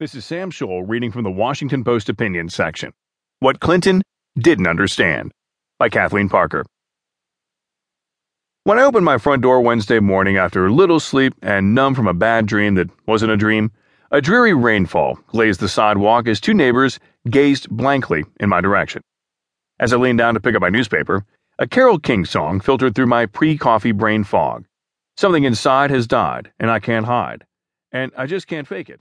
This is Sam Scholl reading from the Washington Post Opinion section. What Clinton Didn't Understand by Kathleen Parker. When I opened my front door Wednesday morning after little sleep and numb from a bad dream that wasn't a dream, a dreary rainfall glazed the sidewalk as two neighbors gazed blankly in my direction. As I leaned down to pick up my newspaper, a Carole King song filtered through my pre coffee brain fog. Something inside has died, and I can't hide, and I just can't fake it.